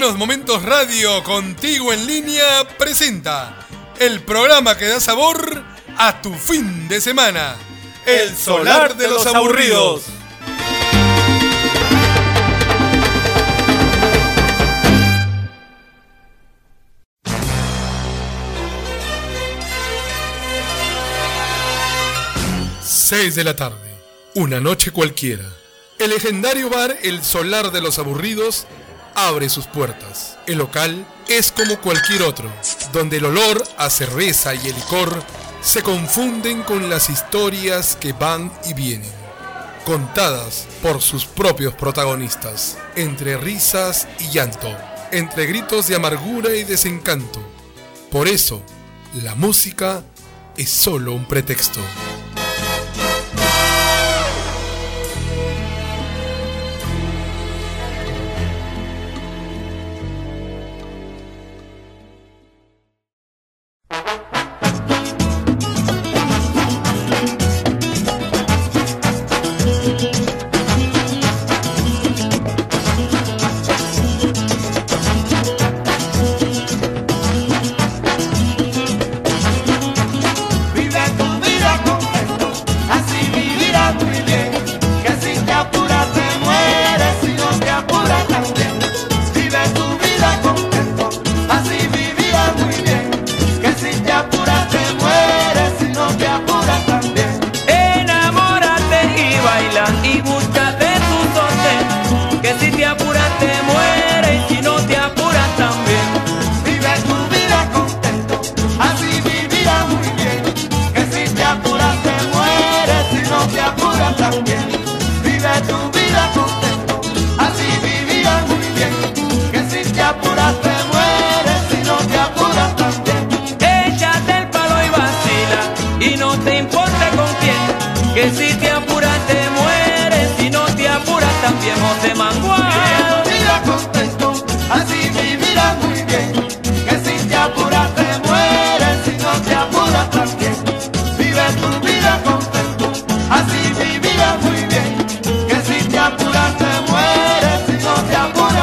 Buenos Momentos Radio contigo en línea presenta el programa que da sabor a tu fin de semana. El solar de los aburridos. Seis de la tarde, una noche cualquiera. El legendario bar El Solar de los Aburridos abre sus puertas. El local es como cualquier otro, donde el olor a cerveza y el licor se confunden con las historias que van y vienen, contadas por sus propios protagonistas, entre risas y llanto, entre gritos de amargura y desencanto. Por eso, la música es solo un pretexto.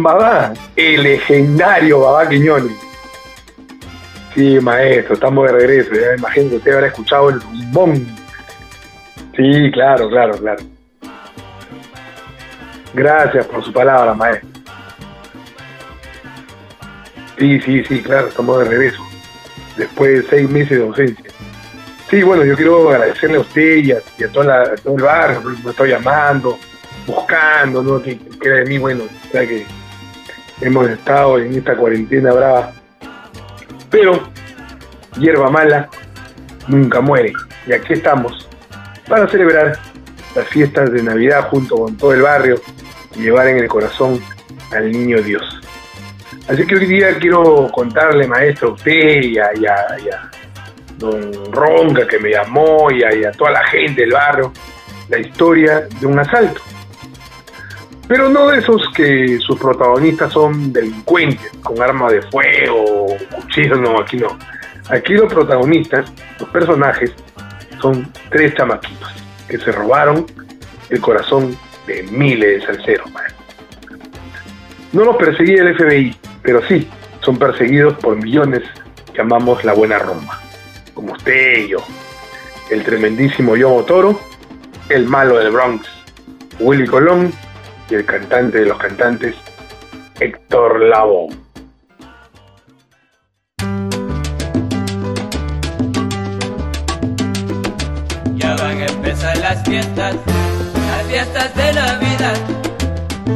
Don Babá, el legendario Babá Quiñones. Sí, maestro, estamos de regreso. Ya imagino que usted habrá escuchado el rumbón. Sí, claro, claro, claro. Gracias por su palabra, maestro. Sí, sí, sí, claro, estamos de regreso. Después de seis meses de ausencia. Sí, bueno, yo quiero agradecerle a usted y a, toda todo el barrio, me estoy llamando, buscando, ¿no? Que, era de mí, bueno, ya que hemos estado en esta cuarentena brava. Pero hierba mala nunca muere. Y aquí estamos para celebrar las fiestas de Navidad junto con todo el barrio y llevar en el corazón al niño Dios. Así que hoy día quiero contarle, maestro, a usted y a, don Ronca que me llamó y a, y a toda la gente del barrio la historia de un asalto Pero no de esos que sus protagonistas son delincuentes, con armas de fuego, cuchillos, no, aquí no. Aquí los protagonistas, los personajes, son tres chamaquitos que se robaron el corazón de miles de salseros. No los perseguía el FBI, pero sí, son perseguidos por millones que amamos la buena Roma, como usted y yo. El tremendísimo Yomo Toro, el malo del Bronx, Willy Colón y el cantante de los cantantes, Héctor Lavoe. Ya van a empezar las fiestas, las fiestas de Navidad.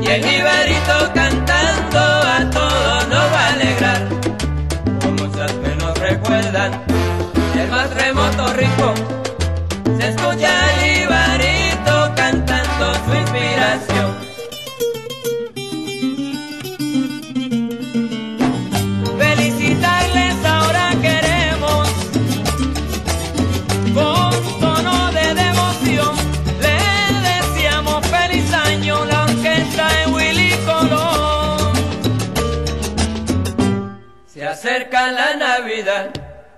Y el Ibarito cantando a todos nos va a alegrar. Como muchas que nos recuerdan, el más remoto rico la Navidad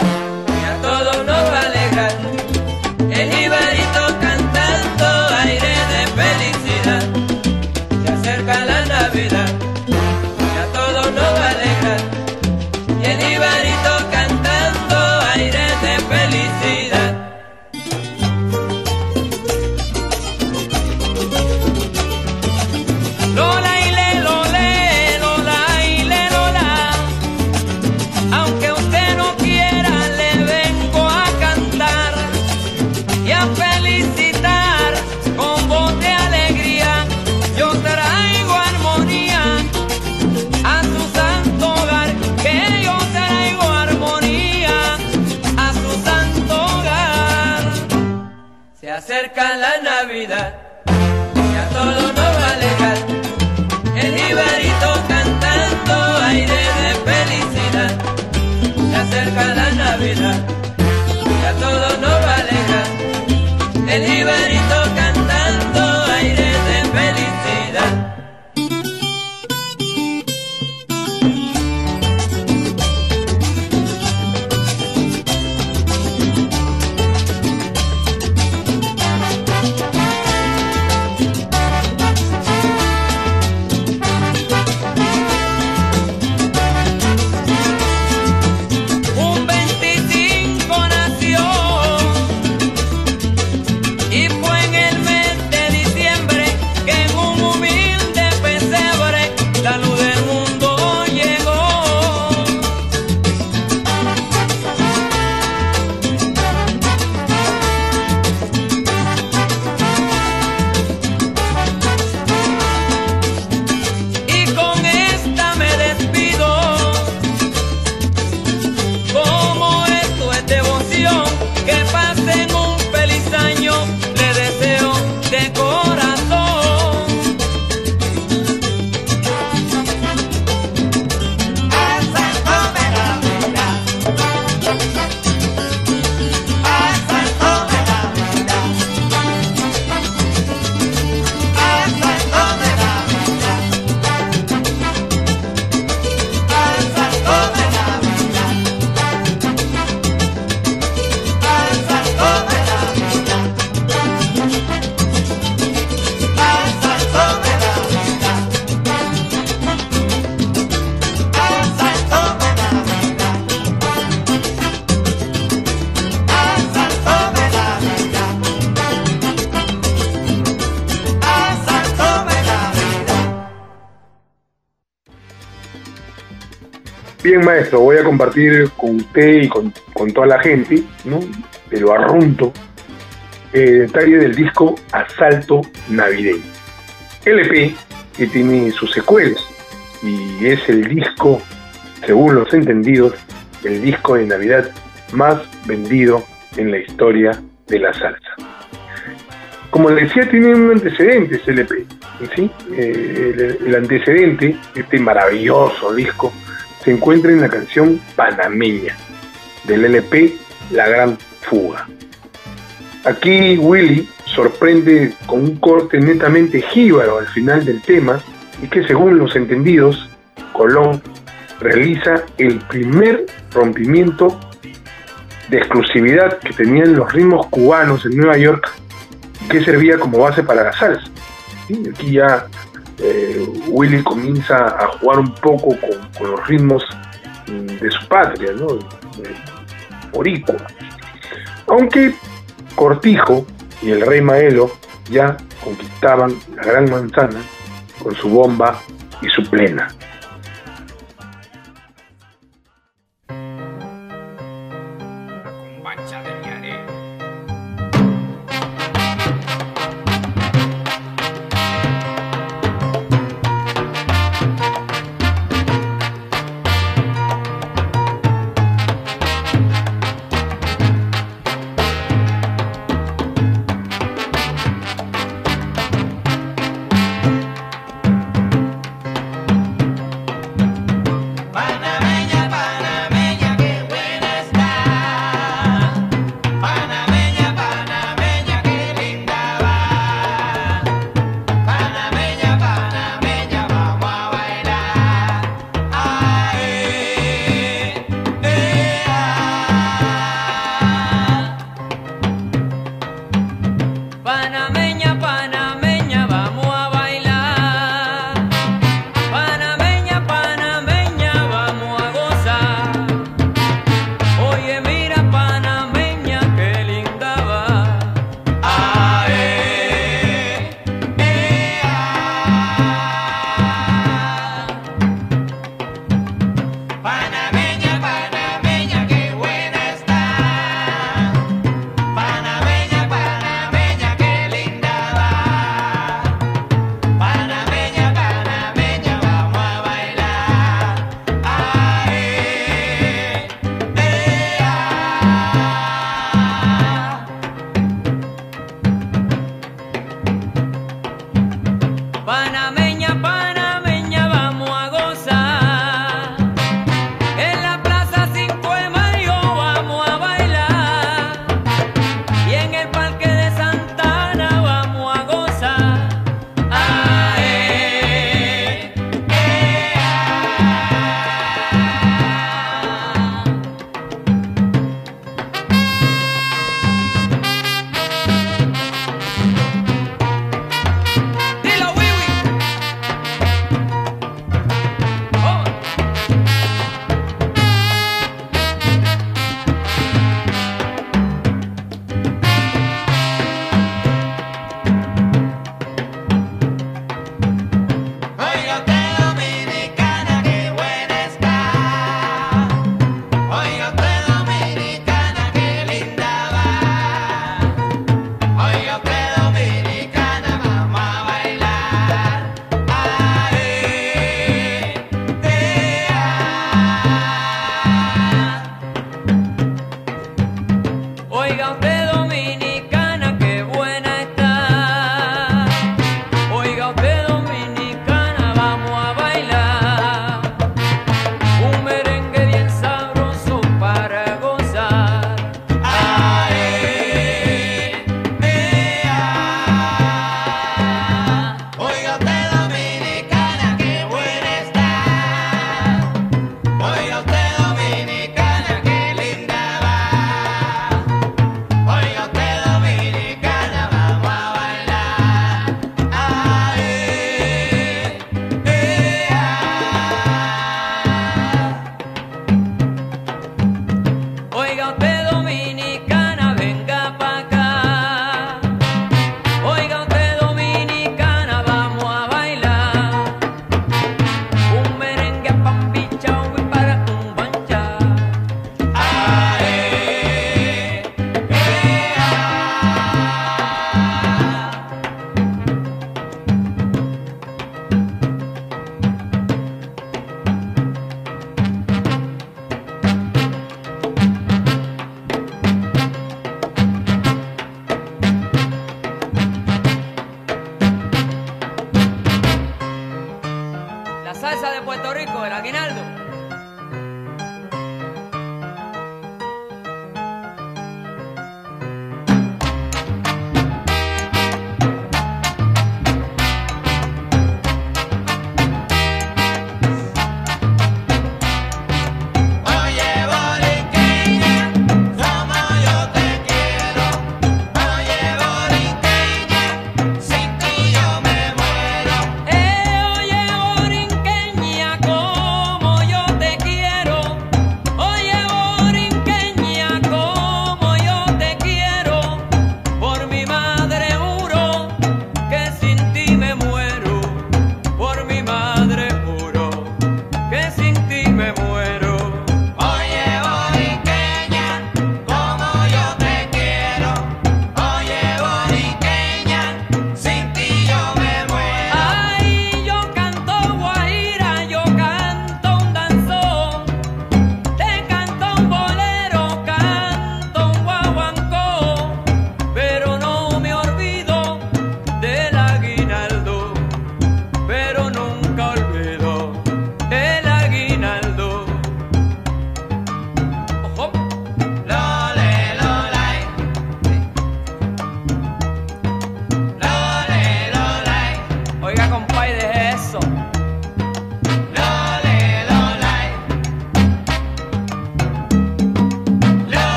y a todos nos va a alegrar. Compartir con usted y con, con toda la gente, ¿no? De lo arrunto, el detalle del disco Asalto Navideño. LP que tiene sus secuelas y es el disco, según los entendidos, el disco de Navidad más vendido en la historia de la salsa. Como les decía, tiene un antecedente ese LP, ¿sí? Eh, el, el antecedente, este maravilloso disco, se encuentra en la canción Panameña del LP La Gran Fuga. Aquí Willy sorprende con un corte netamente jíbaro al final del tema y que según los entendidos, Colón realiza el primer rompimiento de exclusividad que tenían los ritmos cubanos en Nueva York que servía como base para la salsa. Aquí ya eh, Willy comienza a jugar un poco con, los ritmos mm, de su patria, ¿no? Oricua. Aunque Cortijo y el rey Maelo ya conquistaban la Gran Manzana con su bomba y su plena.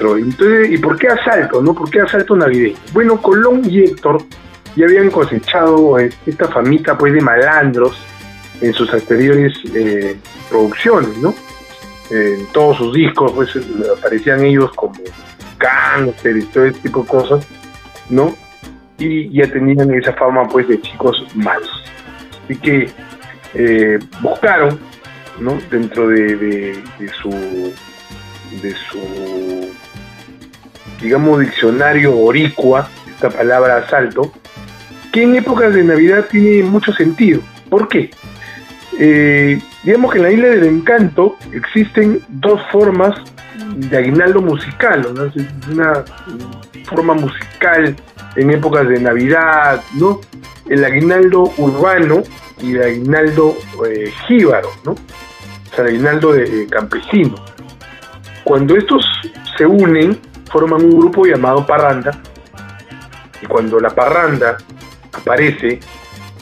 Entonces, ¿y por qué asalto? ¿no? ¿Por qué asalto navideño? Bueno, Colón y Héctor ya habían cosechado eh, esta famita pues de malandros en sus anteriores eh, producciones, ¿no? En todos sus discos pues aparecían ellos como cáncer y todo ese tipo de cosas, ¿no? Y ya tenían esa fama pues de chicos malos. Así que eh, buscaron, ¿no? Dentro de su de su digamos diccionario boricua, esta palabra asalto, que en épocas de Navidad tiene mucho sentido. ¿Por qué? Eh, digamos que en la isla del encanto existen dos formas de aguinaldo musical, una forma musical en épocas de Navidad, ¿no? El aguinaldo urbano y el aguinaldo eh, jíbaro, ¿no? O sea, el aguinaldo de, campesino. Cuando estos se unen, forman un grupo llamado parranda, y cuando la parranda aparece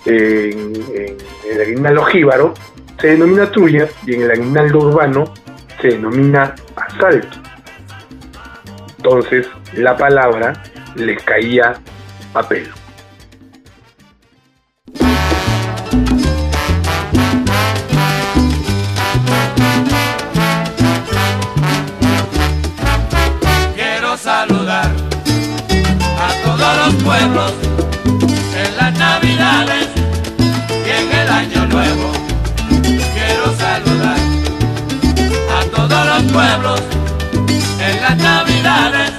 en, el aguinaldo jíbaro, se denomina trulla y en el aguinaldo urbano se denomina asalto. Entonces la palabra le caía a pelo. Pueblos en las navidades y en el año nuevo. Quiero saludar a todos los pueblos en las navidades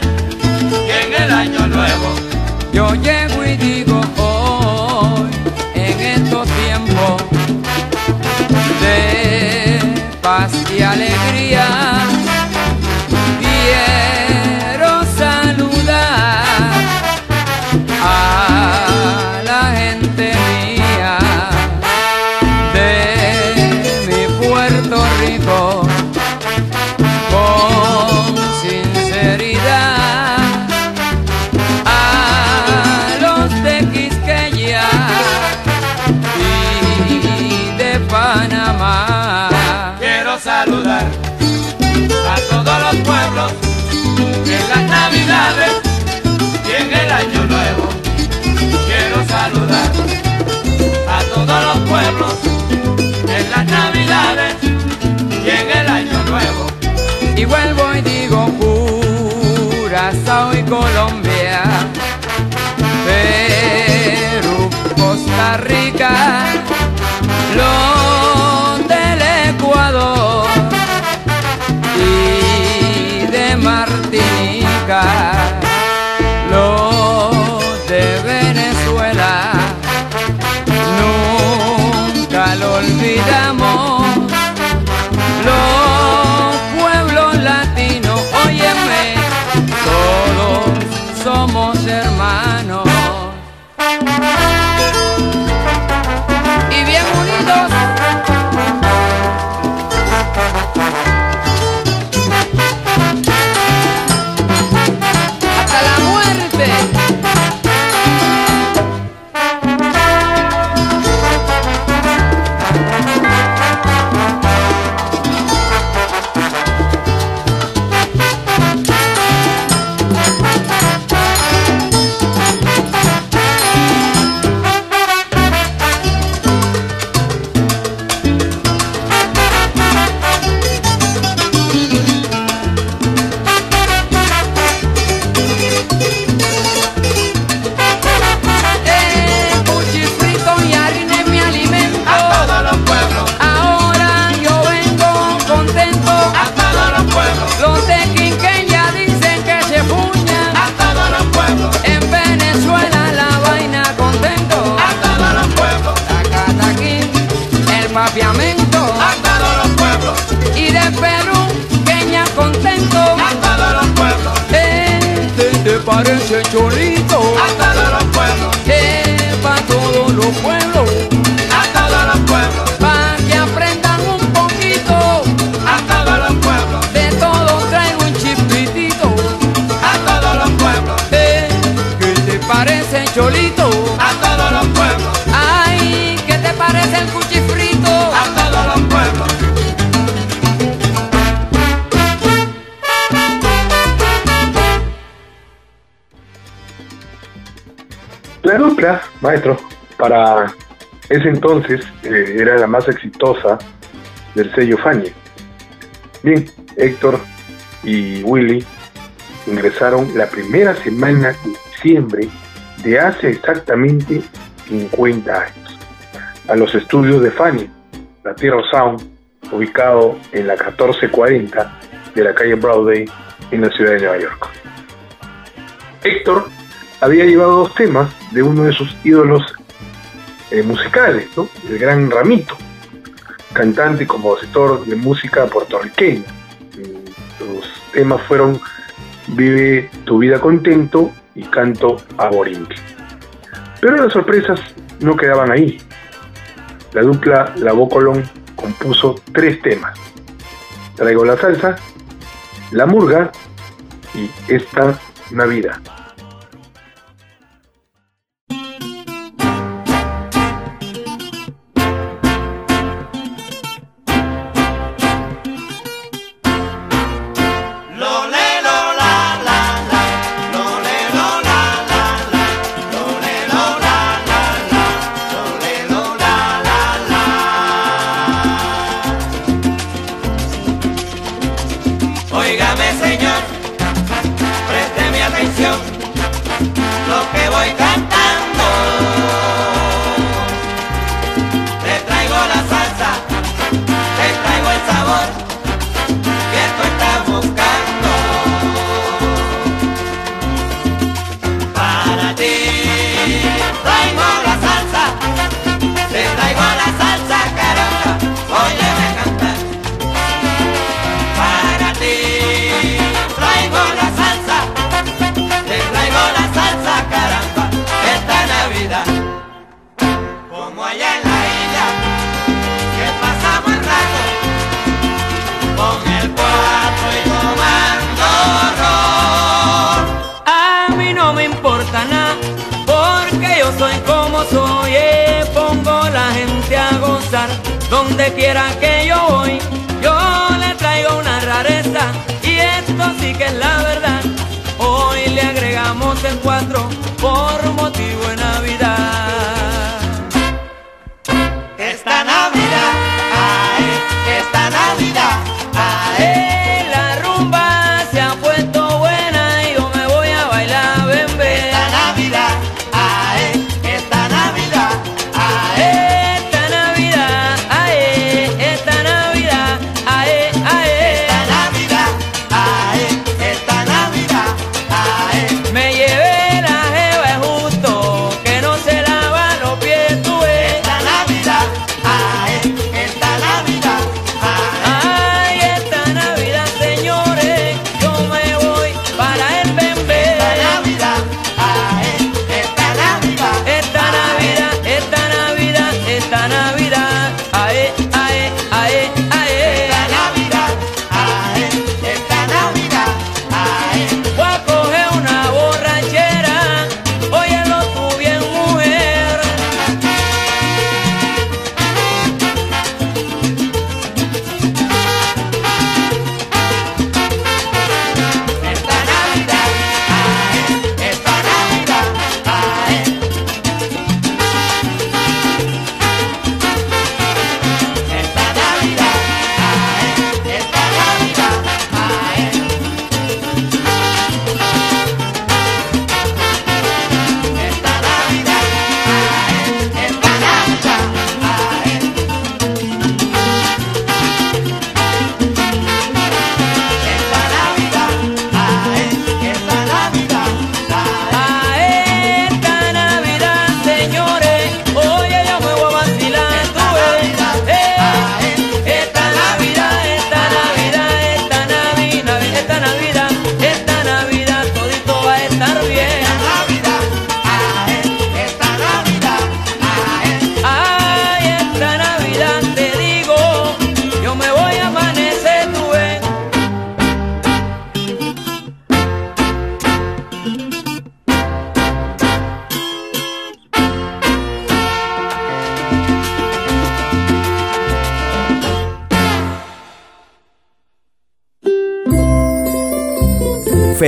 y en el año nuevo. Yo llego y digo maestro, para ese entonces eh, era la más exitosa del sello Fanny. Bien, Héctor y Willy ingresaron la primera semana de diciembre de hace exactamente 50 años a los estudios de Fanny, la Tierra Sound, ubicado en la 1440 de la calle Broadway en la ciudad de Nueva York. Héctor había llevado dos temas de uno de sus ídolos eh, musicales, el gran Ramito, cantante y compositor de música puertorriqueña. Los temas fueron Vive tu vida contento y Canto a Borinque. Pero las sorpresas no quedaban ahí. La dupla La Colón compuso tres temas. Traigo la salsa, La Murga y Esta Navidad. Donde quiera que yo voy, yo le traigo una rareza y esto sí que es la verdad. Hoy le agregamos el cuatro por motivo de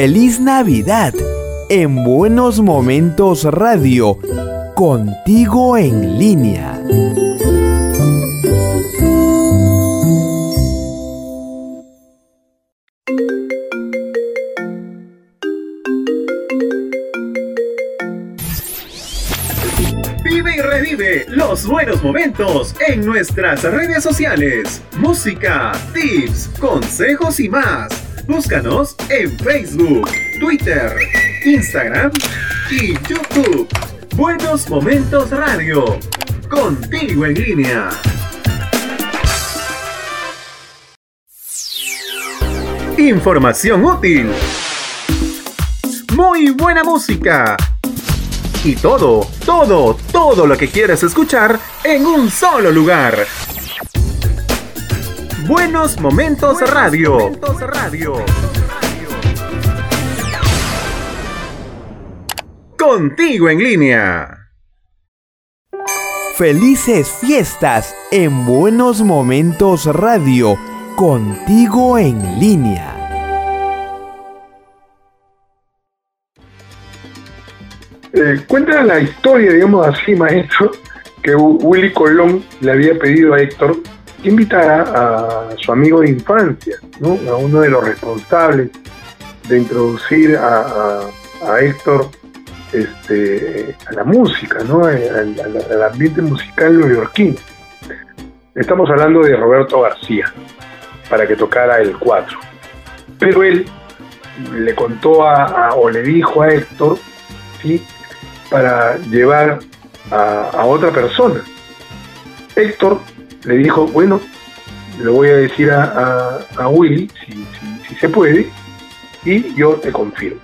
Feliz Navidad. en Buenos Momentos Radio, contigo en línea. Vive y revive los buenos momentos en nuestras redes sociales. Música, tips, consejos y más. Búscanos en Facebook, Twitter, Instagram y YouTube. Buenos Momentos Radio. Contigo en línea. Información útil. Muy buena música. Y todo, todo, todo lo que quieres escuchar en un solo lugar. Buenos Momentos Radio. Momentos Radio. Contigo en línea. Felices fiestas en Buenos Momentos Radio, contigo en línea. Eh, cuenta la historia, digamos así, maestro, que Willy Colón le había pedido a Héctor invitara a su amigo de infancia, ¿no? a uno de los responsables de introducir a, a, Héctor este, a la música, ¿no? al, ambiente musical neoyorquino. Estamos hablando de Roberto García, para que tocara el 4. Pero él le contó a, o le dijo a Héctor, ¿sí? para llevar a, otra persona. Héctor le dijo, bueno, le voy a decir a, Willy si, se puede y yo te confirmo.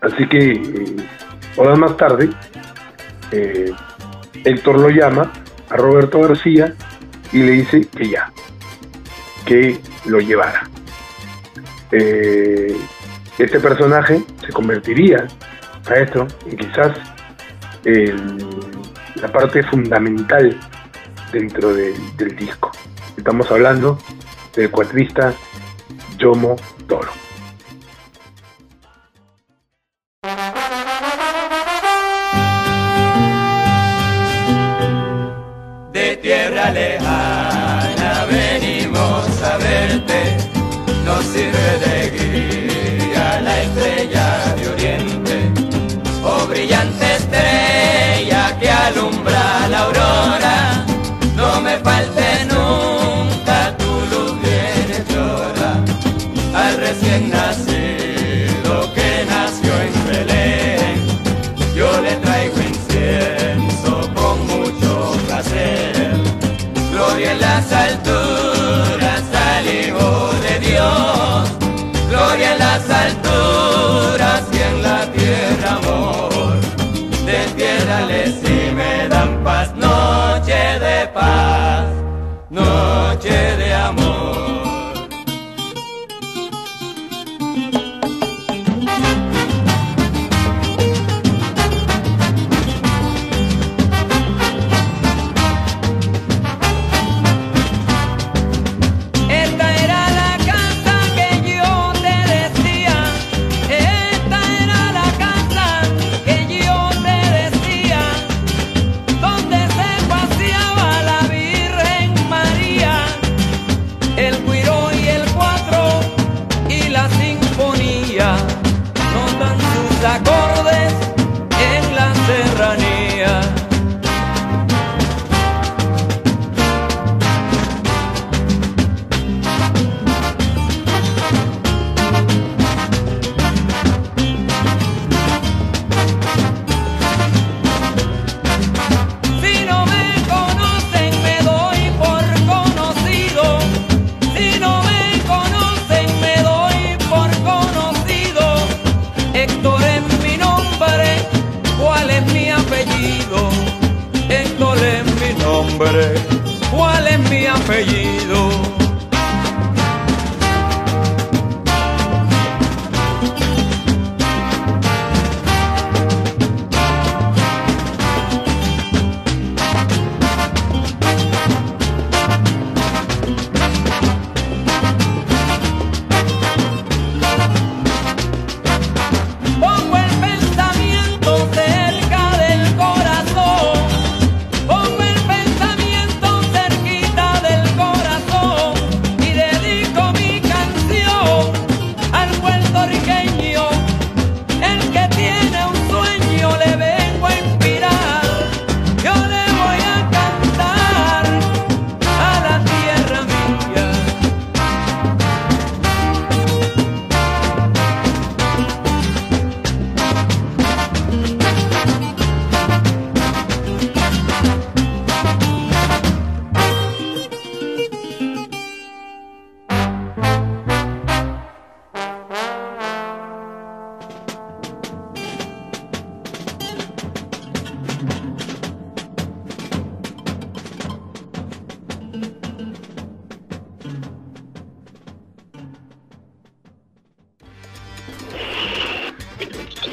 Así que eh, horas más tarde, eh, Héctor lo llama a Roberto García y le dice que ya, que lo llevara. Eh, este personaje se convertiría maestro, y quizás la parte fundamental dentro del disco. Estamos hablando del cuatrista Yomo Toro.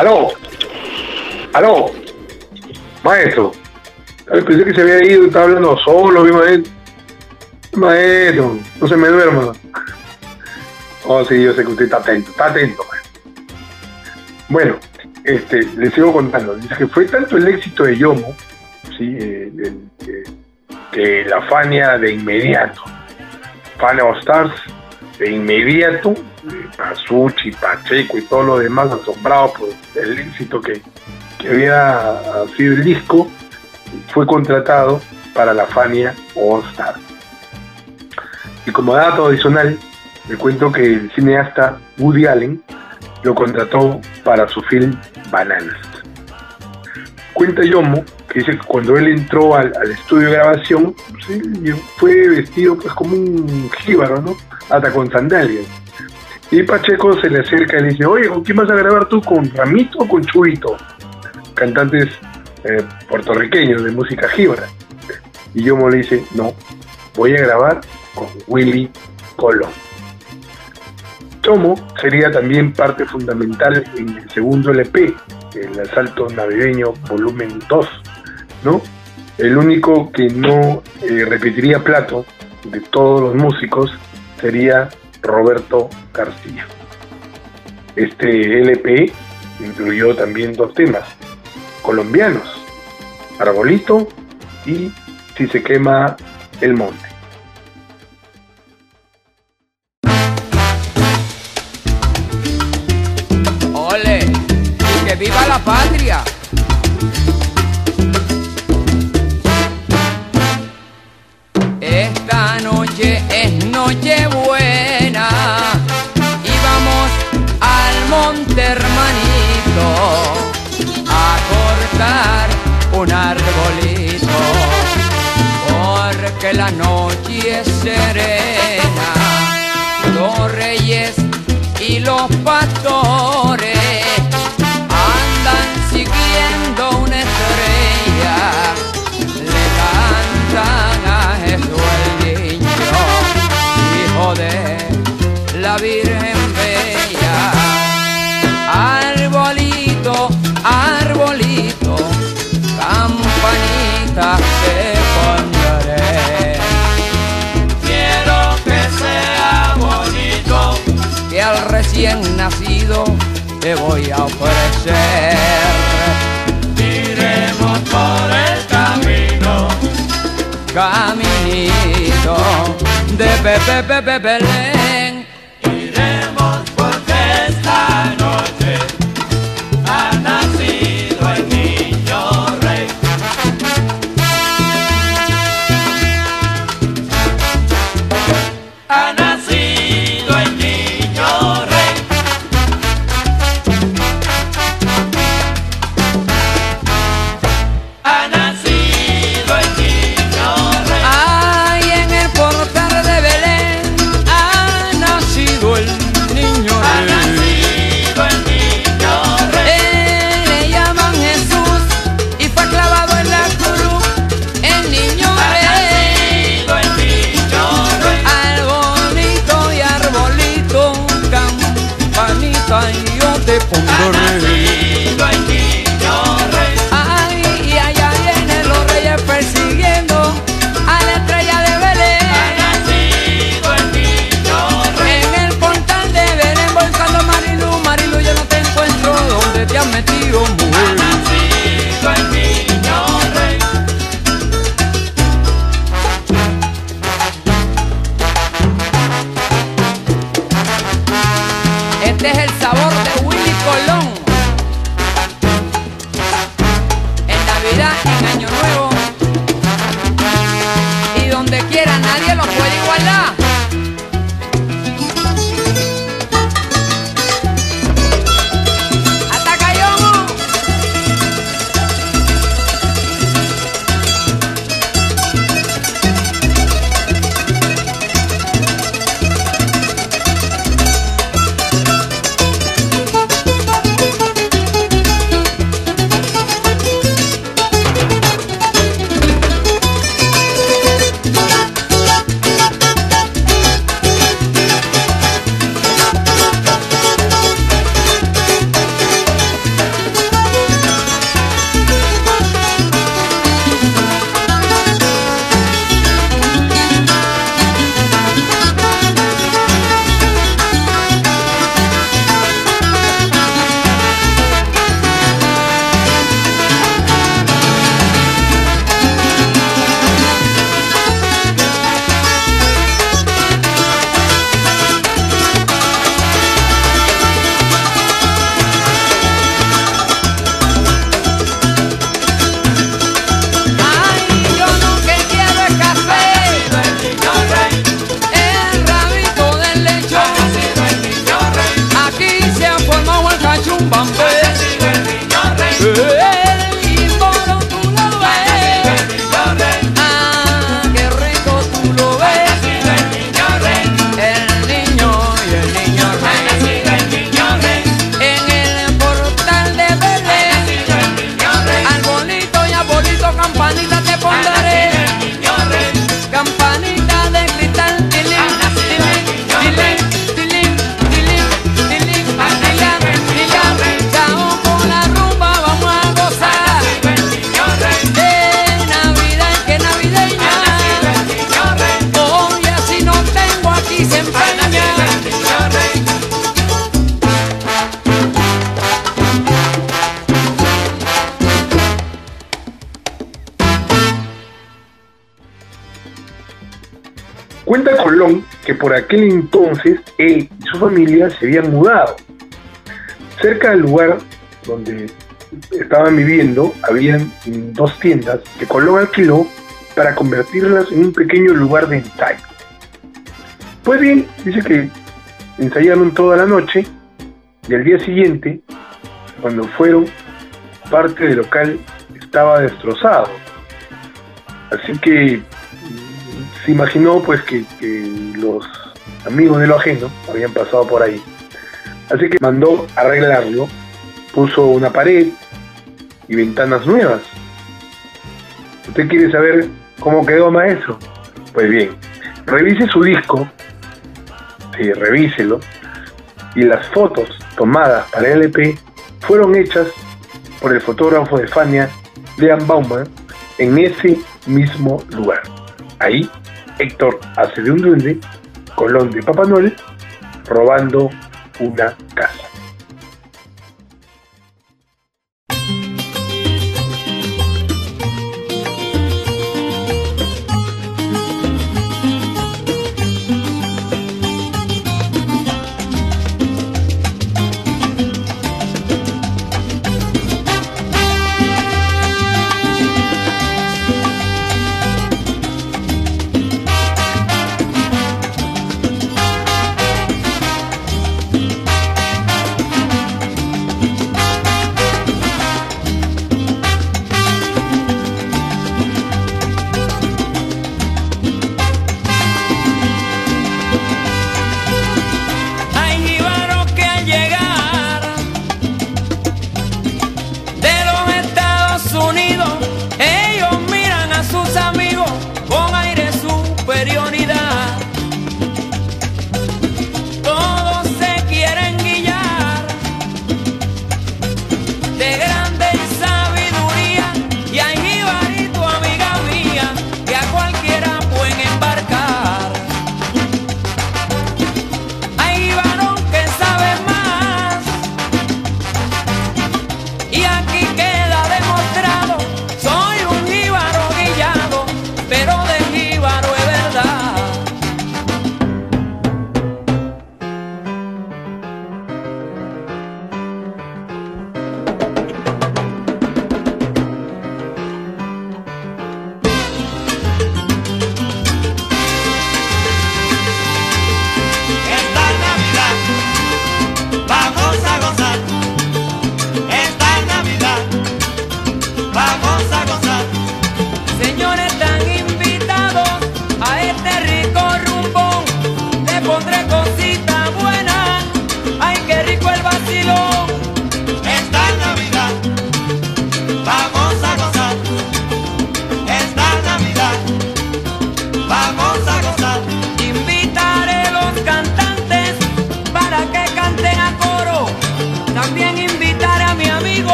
Aló. Aló. Maestro. Pensé que se había ido, estaba hablando solo, mi maestro. Maestro, no se me duerma. Oh, sí, yo sé que usted está atento, está atento. Bueno, este, les sigo contando. Dice que fue tanto el éxito de Yomo, ¿sí? Eh, eh, que la Fania de inmediato, Fania All Stars, de inmediato, eh, Pasucci, Pacheco y todo lo demás asombrados por el éxito que, que había sido el disco, fue contratado para la Fania All Stars. Y como dato adicional, le cuento que el cineasta Woody Allen lo contrató para su film Bananas. Cuenta Yomo que dice que cuando él entró al, estudio de grabación, sí, fue vestido pues como un jíbaro, ¿no? Hasta con sandalias. Y Pacheco se le acerca y le dice, oye, ¿con quién vas a grabar tú? ¿Con Ramito o con Chuito? Cantantes eh, puertorriqueños de música jíbara. Y Yomo le dice, no, voy a grabar con Willy Colón. Tomo sería también parte fundamental en el segundo LP, el Asalto Navideño Volumen 2, ¿no? El único que no eh, repetiría plato de todos los músicos sería Roberto García. Este LP incluyó también dos temas colombianos, Arbolito y Si se quema el monte. Colón que por aquel entonces él y su familia se habían mudado. Cerca del lugar donde estaban viviendo, habían dos tiendas que Colón alquiló para convertirlas en un pequeño lugar de ensayo. Pues bien, dice que ensayaron toda la noche y al día siguiente, cuando fueron, parte del local estaba destrozado. Así que se imaginó pues que, los amigos de lo ajeno habían pasado por ahí. Así que mandó arreglarlo, puso una pared y ventanas nuevas. ¿Usted quiere saber cómo quedó maestro? Pues bien, revise su disco, sí, revíselo, y las fotos tomadas para el LP fueron hechas por el fotógrafo de Fania, Leon Bauman, en ese mismo lugar. Ahí, Héctor hace de un duende, Colón de Papá Noel, robando una casa.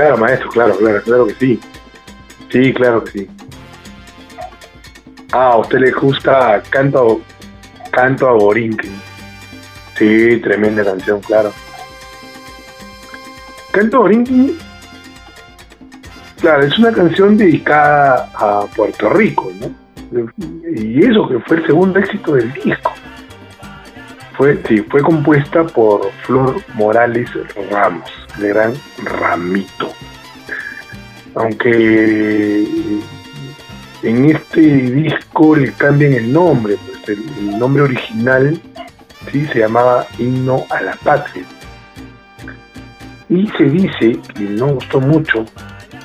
Claro, maestro, claro, claro, claro que sí. Sí, claro que sí. Ah, a usted le gusta Canto, canto a Borinquen. Sí, tremenda canción, claro. Canto a Borinquen, claro, es una canción dedicada a Puerto Rico, ¿no? Y eso que fue el segundo éxito del disco. Fue, sí, fue compuesta por Flor Morales Ramos, el gran Ramito. Aunque en este disco le cambian el nombre, pues el, nombre original sí se llamaba Himno a la Patria. Y se dice, y no gustó mucho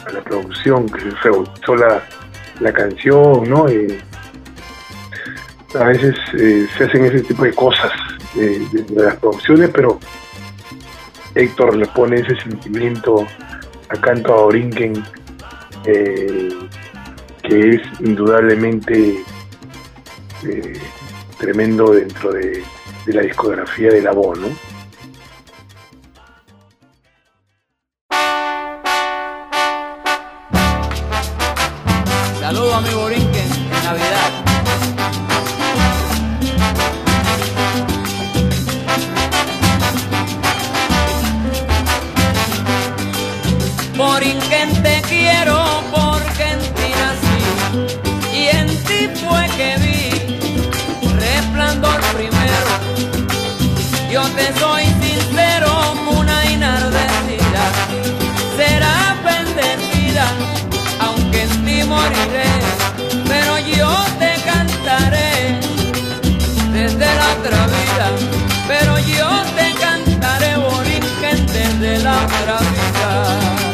a la producción, que se gustó la, la canción, ¿no? Eh, a veces eh, se hacen ese tipo de cosas eh, de, las producciones, pero Héctor le pone ese sentimiento a Canto a Borinquen, eh, que es indudablemente eh, tremendo dentro de, la discografía de la voz, ¿no? Saludo a mi Borinquen en Navidad. Borinquen te quiero porque en ti nací y en ti fue que vi resplandor primero. Yo te soy sincero, una inardecida, será bendecida, aunque en ti moriré, pero yo te cantaré desde la otra vida, pero yo te cantaré Borinquen desde la otra vida.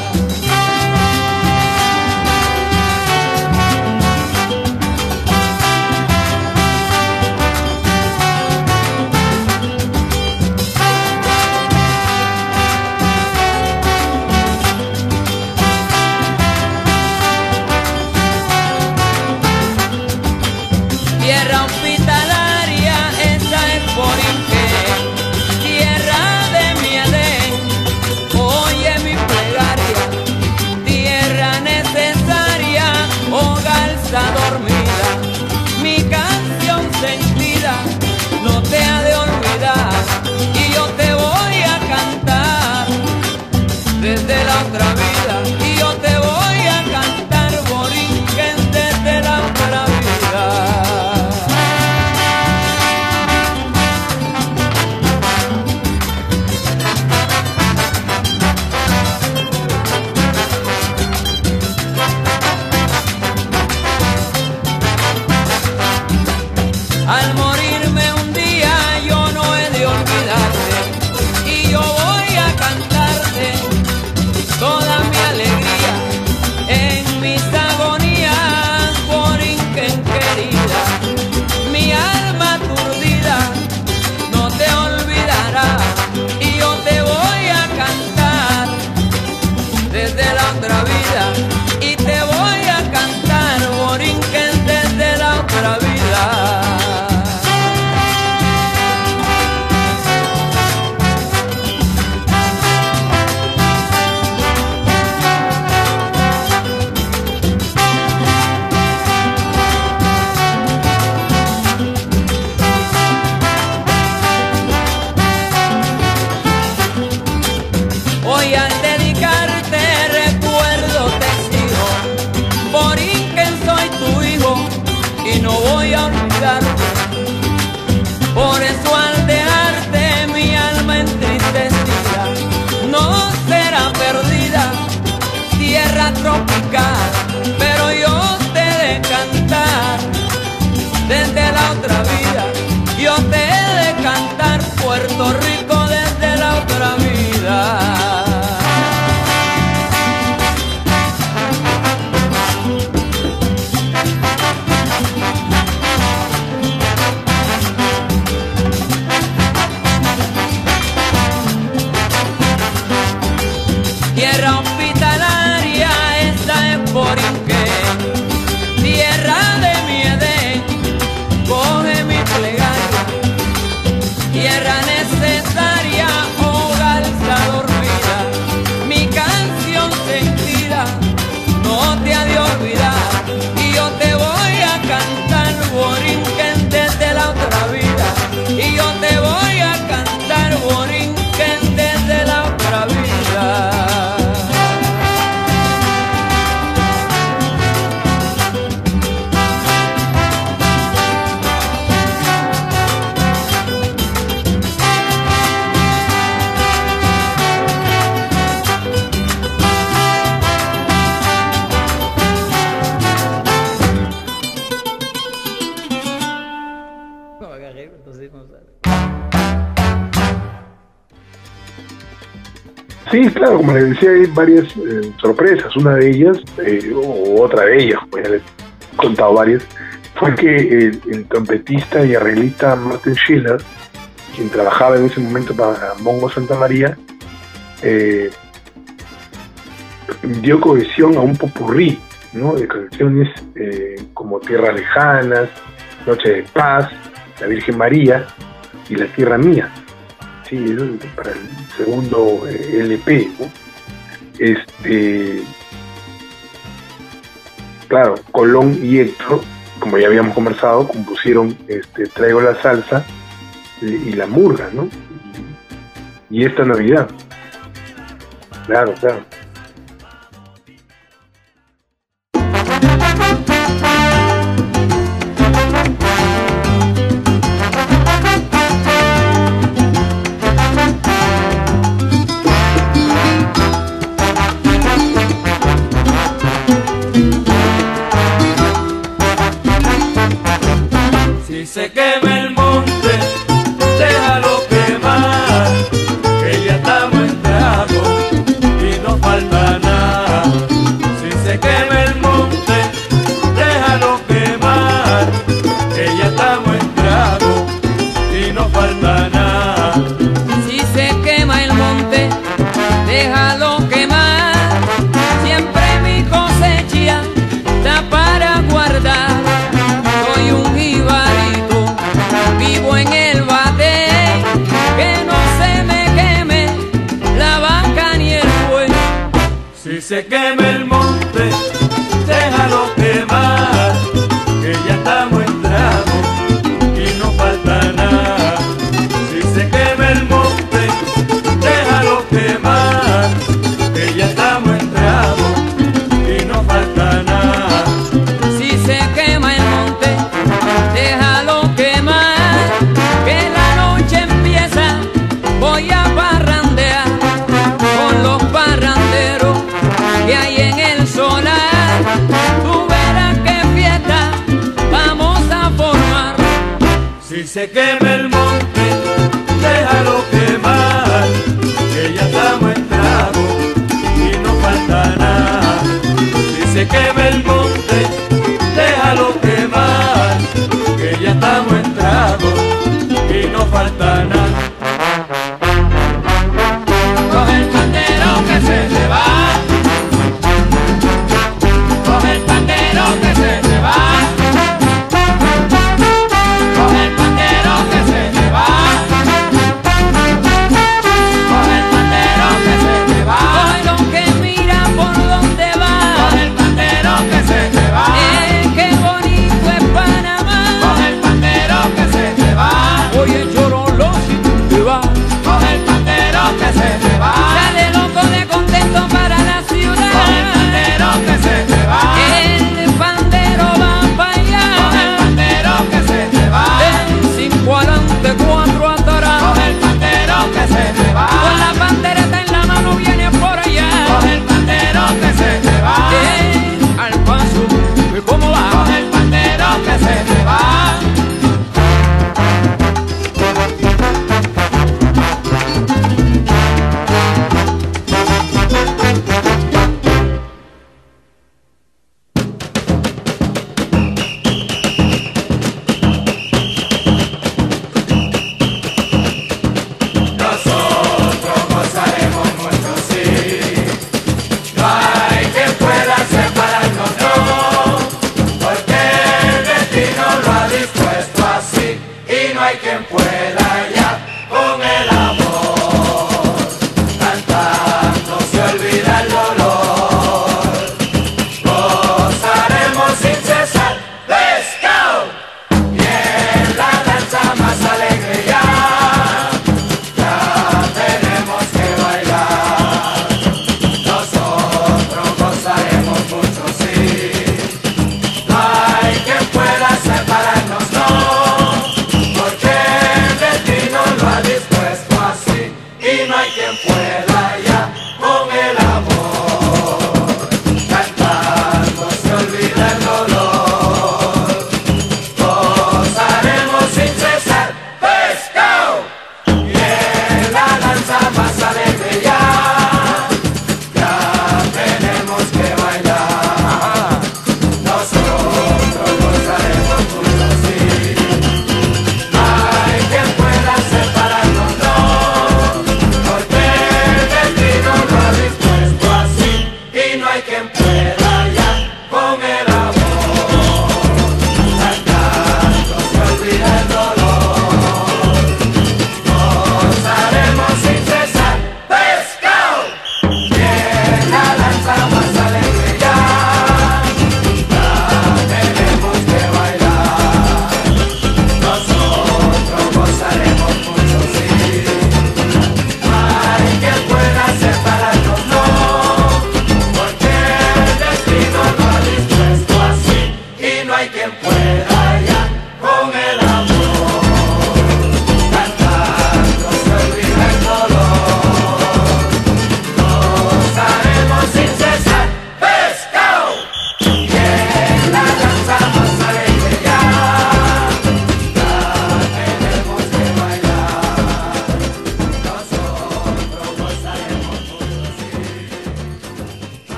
Claro, como les decía, hay varias eh, sorpresas. Una de ellas, eh, o otra de ellas, como ya les he contado varias, fue que el, trompetista y arreglista Martin Schiller, quien trabajaba en ese momento para Mongo Santa María, eh, dio cohesión a un popurrí ¿no? de canciones como Tierras Lejanas, Noche de Paz, La Virgen María y La Tierra Mía. Sí, para el segundo eh, LP. Este, claro, Colón y Héctor, como ya habíamos conversado, compusieron este, Traigo la Salsa y, La Murga, ¿no? Y esta Navidad. Claro, claro.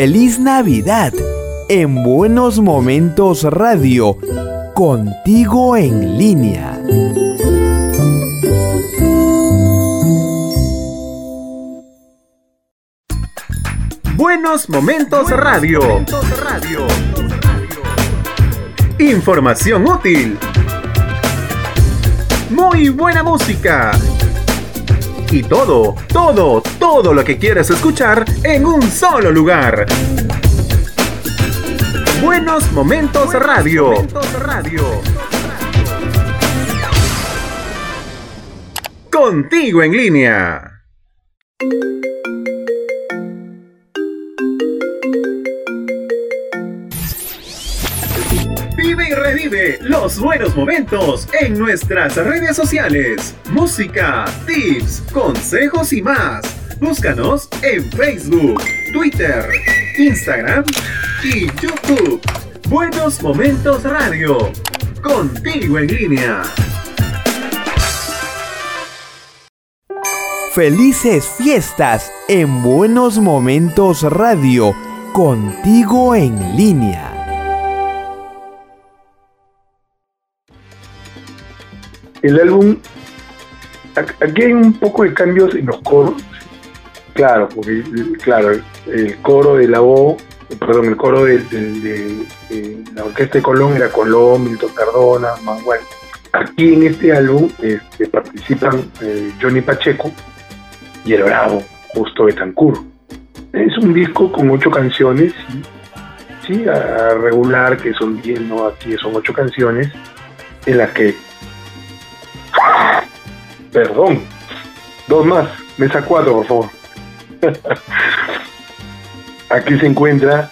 Feliz Navidad en Buenos Momentos Radio, contigo en línea. Buenos Momentos Radio. Información útil. Muy buena música. Y todo, todo, todo lo que quieres escuchar en un solo lugar. Buenos Momentos Radio. Contigo en línea. Revive los buenos momentos en nuestras redes sociales. Música, tips, consejos y más. Búscanos en Facebook, Twitter, Instagram y YouTube. Buenos Momentos Radio. Contigo en línea. Felices fiestas en Buenos Momentos Radio, contigo en línea. El álbum, aquí hay un poco de cambios en los coros, claro, porque claro, el coro de la O, perdón, el coro de, de- de- de la orquesta de Colón era Colón, Milton Cardona, Manuel. Aquí en este álbum este, participan eh, Johnny Pacheco y el Bravo, Justo Betancourt. Es un disco con ocho canciones, sí, sí, a regular, que son diez, no, aquí son ocho canciones, en las que Perdón. Dos más. Mesa cuatro, por favor. Aquí se encuentra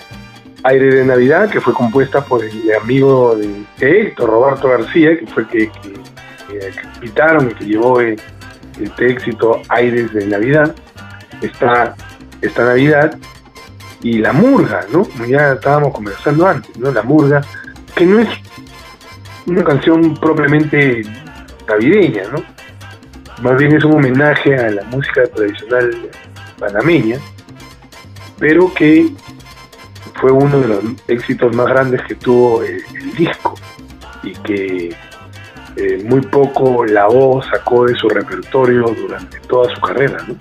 Aire de Navidad, que fue compuesta por el amigo de Héctor, Roberto García, que fue el que, que, invitaron y que llevó este éxito Aires de Navidad. Está esta Navidad y La Murga, ¿no? Como ya estábamos conversando antes, ¿no? La Murga, que no es una canción propiamente navideña, ¿no? Más bien es un homenaje a la música tradicional panameña, pero que fue uno de los éxitos más grandes que tuvo el, disco y que eh, muy poco la voz sacó de su repertorio durante toda su carrera, ¿no?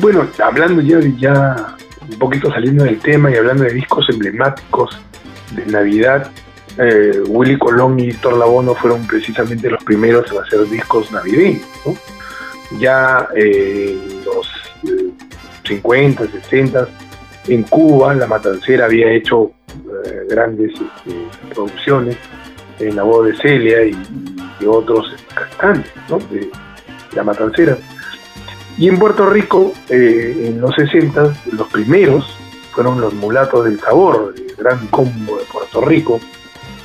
Bueno, hablando ya, ya un poquito saliendo del tema y hablando de discos emblemáticos de Navidad, eh, Willy Colón y Víctor Labono fueron precisamente los primeros en hacer discos navideños. ¿no? Ya eh, en los eh, 50, 60, en Cuba, La Matancera había hecho eh, grandes este, producciones en la voz de Celia y, y otros cantantes ¿no? de La Matancera. Y en Puerto Rico, eh, en los 60, los primeros fueron los Mulatos del Sabor, el gran combo de Puerto Rico,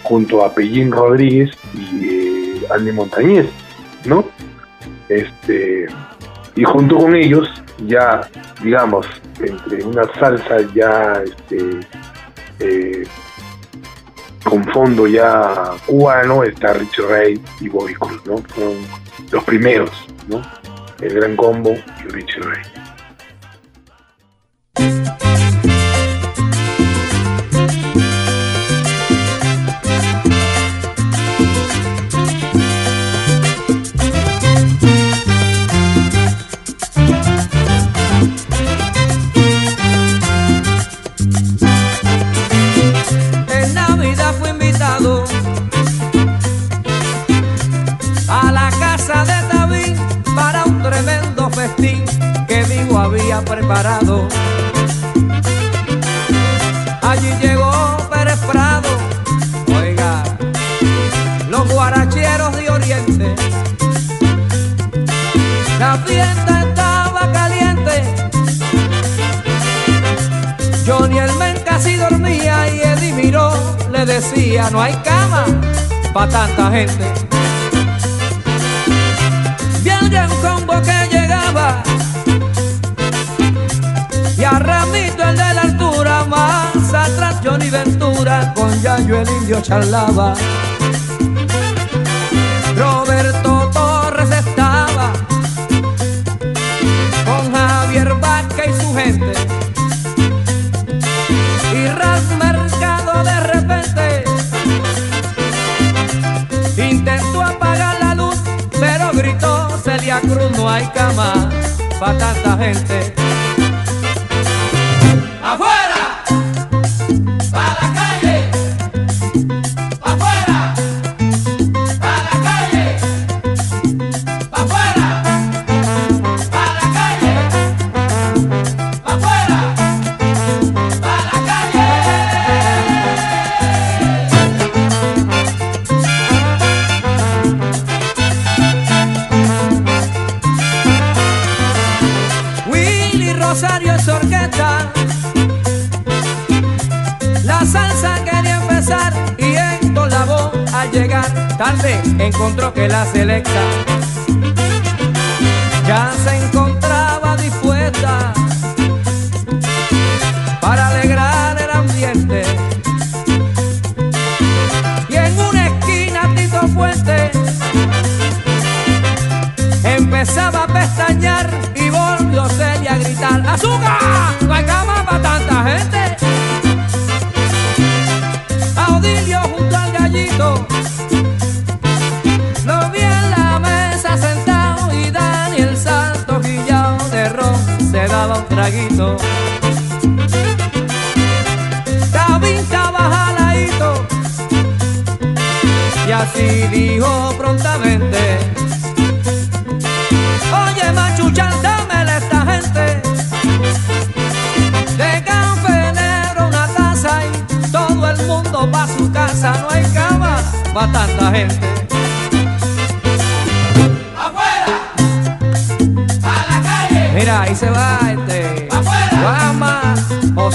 junto a Pellín Rodríguez y eh, Andy Montañez, ¿no? Este, y junto con ellos, ya, digamos, entre una salsa ya este, eh, con fondo ya cubano, está Richie Ray y Bobby Cruz, ¿no? Fueron los primeros, ¿no? El Gran Combo y Richie Ray. Preparado. Allí llegó Pérez Prado, oiga, los guaracheros de Oriente. La fiesta estaba caliente. Johnny el men casi dormía y Eddie miró, le decía, no hay cama para tanta gente. Con Yayo el indio charlaba. Roberto Torres estaba con Javier Vázquez y su gente. Y Ras Mercado de repente intentó apagar la luz, pero gritó Celia Cruz, no hay cama para tanta gente. Encontró que la selecta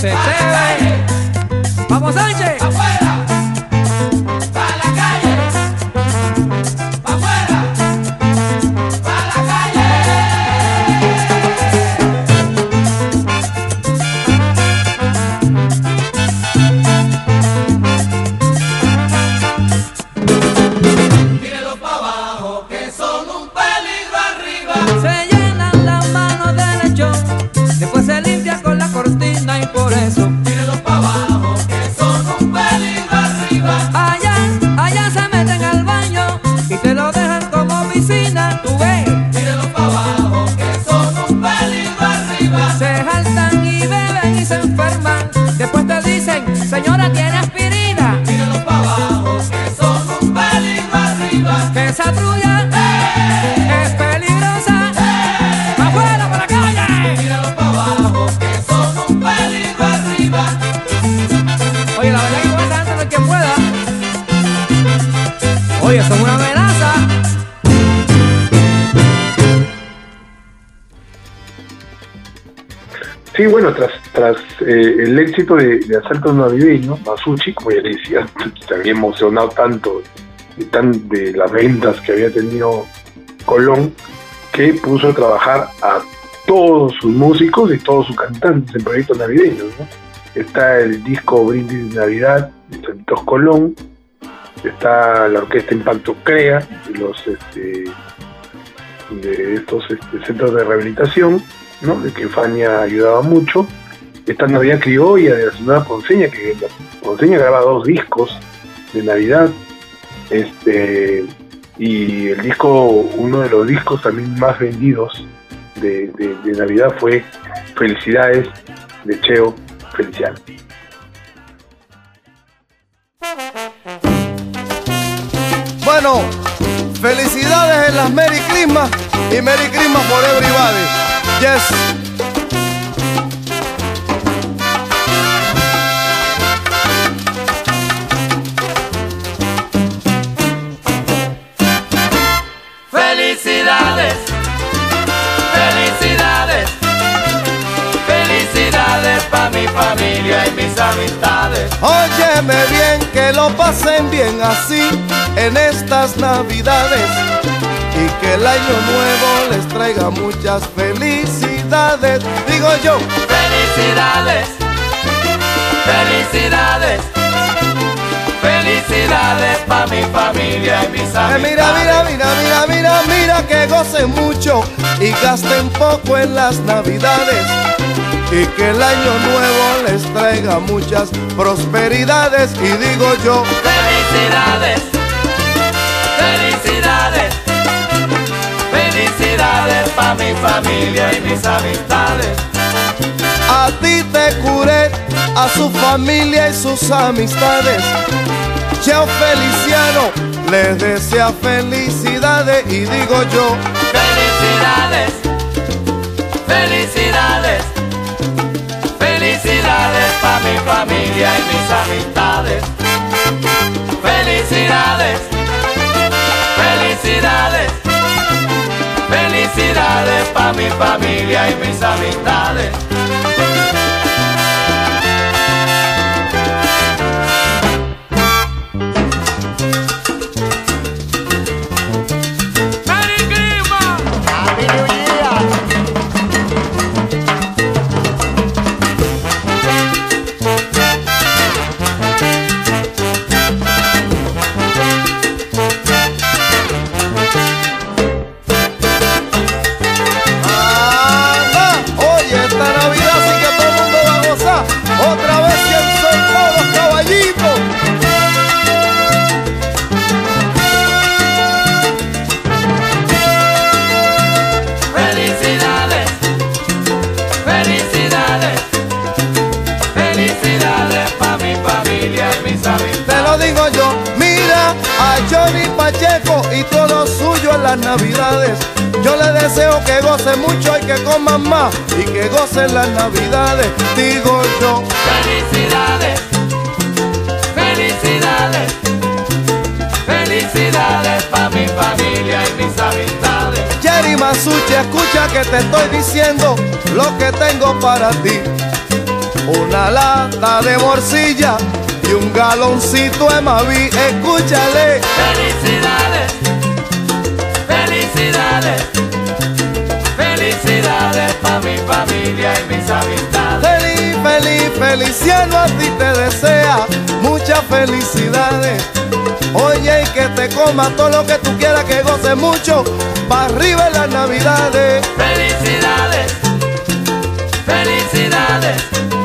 ¡Pa' la de, de Asalto Navideño, Masucci, como ya le decía, se había emocionado tanto de, tan, de las ventas que había tenido Colón, que puso a trabajar a todos sus músicos y todos sus cantantes en proyectos navideños. Está el disco Brindis de Navidad de Santos Colón, está la orquesta Impacto Crea, de los este, de estos este, centros de rehabilitación, ¿no? de que Fania ayudaba mucho. Está Navidad Criolla de la Sonora Ponceña, que Ponceña graba dos discos de Navidad. Este, y el disco, uno de los discos también más vendidos de, de- de Navidad fue Felicidades de Cheo Feliciano. Bueno, felicidades en las Merry Christmas y Merry Christmas for everybody. Yes. Para mi familia y mis amistades. Óyeme bien, que lo pasen bien así en estas navidades y que el año nuevo les traiga muchas felicidades. Digo yo, Felicidades, felicidades, felicidades para mi familia y mis eh, amistades. mira, mira, mira, mira, mira, mira, que gocen mucho y gasten poco en las navidades. Y que el año nuevo les traiga muchas prosperidades. Y digo yo, Felicidades, felicidades, felicidades para mi familia y mis amistades. A ti te curé, a su familia y sus amistades. Cheo Feliciano les desea felicidades y digo yo, Felicidades, felicidades, felicidades para mi familia y mis amistades. Felicidades, felicidades, felicidades para mi familia y mis amistades. Las navidades. Yo le deseo que goce mucho y que coman más y que gocen las navidades. Digo yo, Felicidades, felicidades, felicidades para mi familia y mis amistades. Jerry Masucci, escucha que te estoy diciendo lo que tengo para ti. Una lata de morcilla y un galoncito de Mavi, escúchale. Felicidades, felicidades, felicidades para mi familia y mis amistades. Feliz, feliz, feliciano a ti te desea muchas felicidades. Oye, y que te coma todo lo que tú quieras, que goce mucho, para arriba en las navidades. Felicidades, felicidades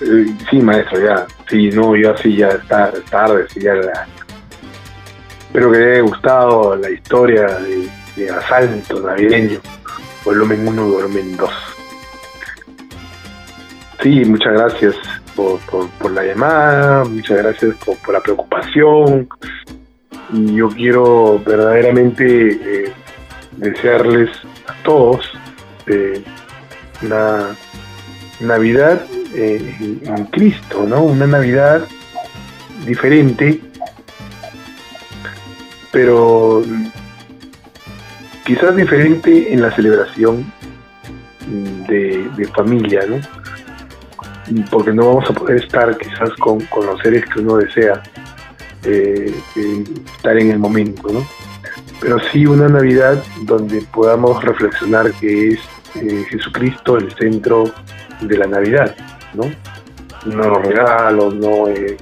no, sí, maestro, ya. Sí, no, yo así ya está tarde, sí, ya la... Espero que les haya gustado la historia de, asalto navideño. volumen 1 y volumen 2. Sí, muchas gracias por, por- por la llamada, muchas gracias por, por la preocupación. Y yo quiero verdaderamente eh, desearles a todos eh, una Navidad eh, en- Cristo, ¿no? Una Navidad diferente, pero quizás diferente en la celebración de, familia, ¿no? Porque no vamos a poder estar quizás con, con los seres que uno desea eh, estar en el momento, ¿no? Pero sí una Navidad donde podamos reflexionar que es eh, Jesucristo el centro de la Navidad, ¿no? No los regalos, no, eh,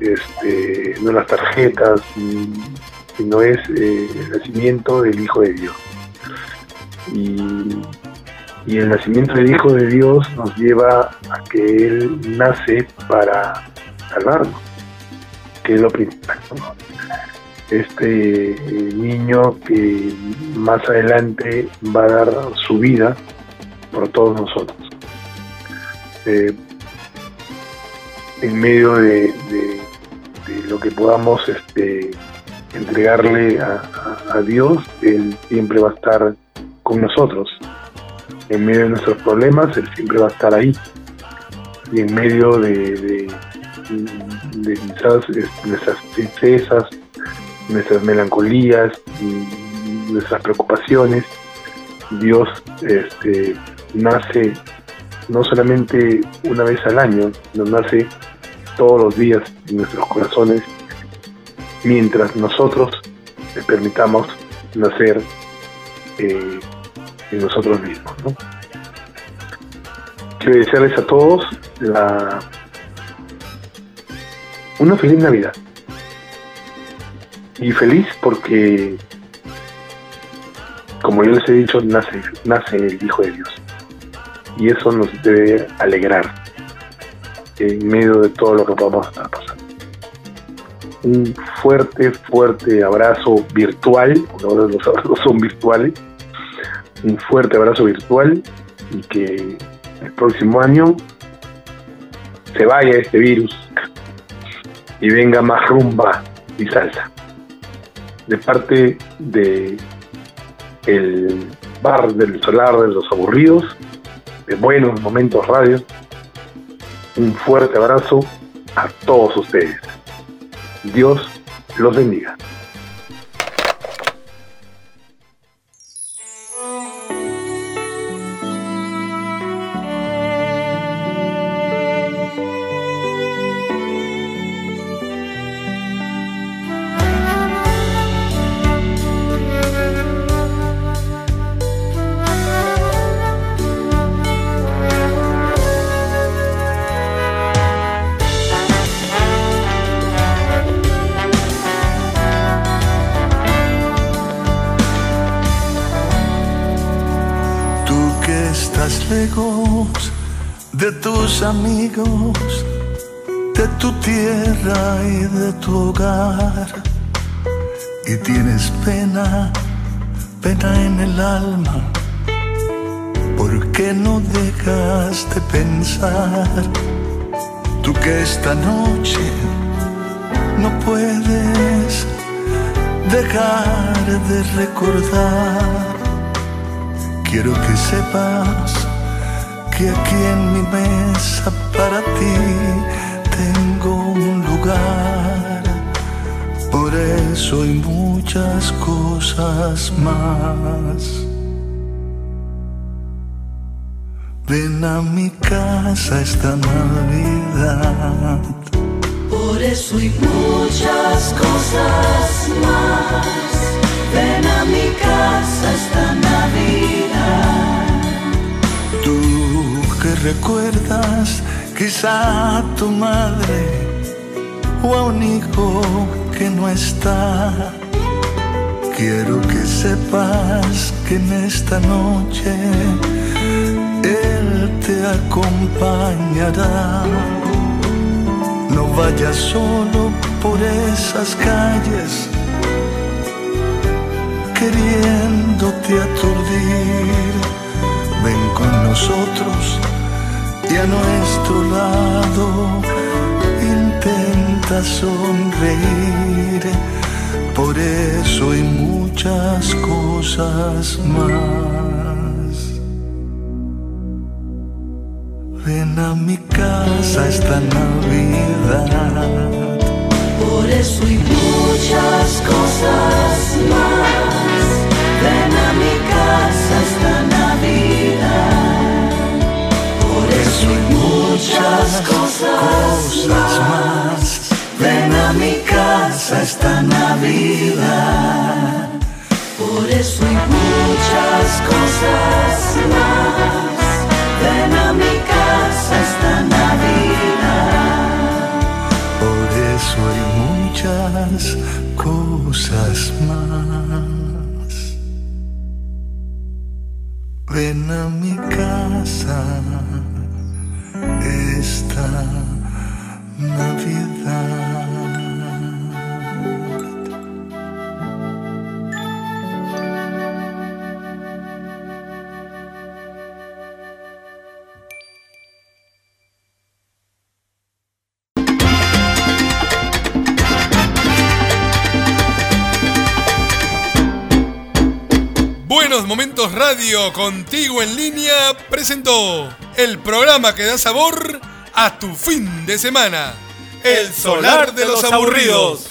este, no las tarjetas, sino es eh, el nacimiento del Hijo de Dios. Y, y el nacimiento del Hijo de Dios nos lleva a que Él nace para salvarnos, que es lo principal. Este eh, niño que más adelante va a dar su vida por todos nosotros. Eh, en medio de, lo que podamos este, entregarle a, Dios, Él siempre va a estar con nosotros. En medio de nuestros problemas, Él siempre va a estar ahí. Y en medio de, de, quizás nuestras tristezas, nuestras melancolías, y nuestras preocupaciones, Dios este, nace no solamente una vez al año, nos nace todos los días en nuestros corazones, mientras nosotros le permitamos nacer eh, en nosotros mismos. ¿no? Quiero desearles a todos la, una feliz Navidad. Y feliz porque, como yo les he dicho, nace, nace el Hijo de Dios. Y eso nos debe alegrar en medio de todo lo que podamos estar pasando. Un fuerte, fuerte abrazo virtual, ahora los abrazos son virtuales, un fuerte abrazo virtual y que el próximo año se vaya este virus y venga más rumba y salsa. De parte de el bar del solar de los aburridos, de buenos momentos radio, un fuerte abrazo a todos ustedes. Dios los bendiga. De tu tierra y de tu hogar, y tienes pena, pena en el alma, ¿por qué no dejas de pensar? Tú que esta noche no puedes dejar de recordar. Quiero que sepas que aquí en mi mesa para ti tengo un lugar. Por eso y muchas cosas más. Ven a mi casa esta Navidad. Por eso y muchas cosas más. Ven a mi casa esta Navidad. Tú que recuerdas quizá a tu madre o a un hijo que no está. Quiero que sepas que en esta noche Él te acompañará. No vayas solo por esas calles queriéndote aturdir. Ven con nosotros y a nuestro lado intenta sonreír. Por eso hay muchas cosas más. Ven a mi casa esta Navidad. Por eso hay muchas cosas más. Ven a mi casa esta Navidad. Eso hay muchas cosas más. Ven a mi casa esta Navidad. Por eso hay muchas cosas más. Ven a mi casa esta Navidad. Por eso hay muchas cosas más. Ven a mi casa. Buenos Momentos Radio contigo en línea presentó el programa que da sabor a tu fin de semana. El solar de los aburridos.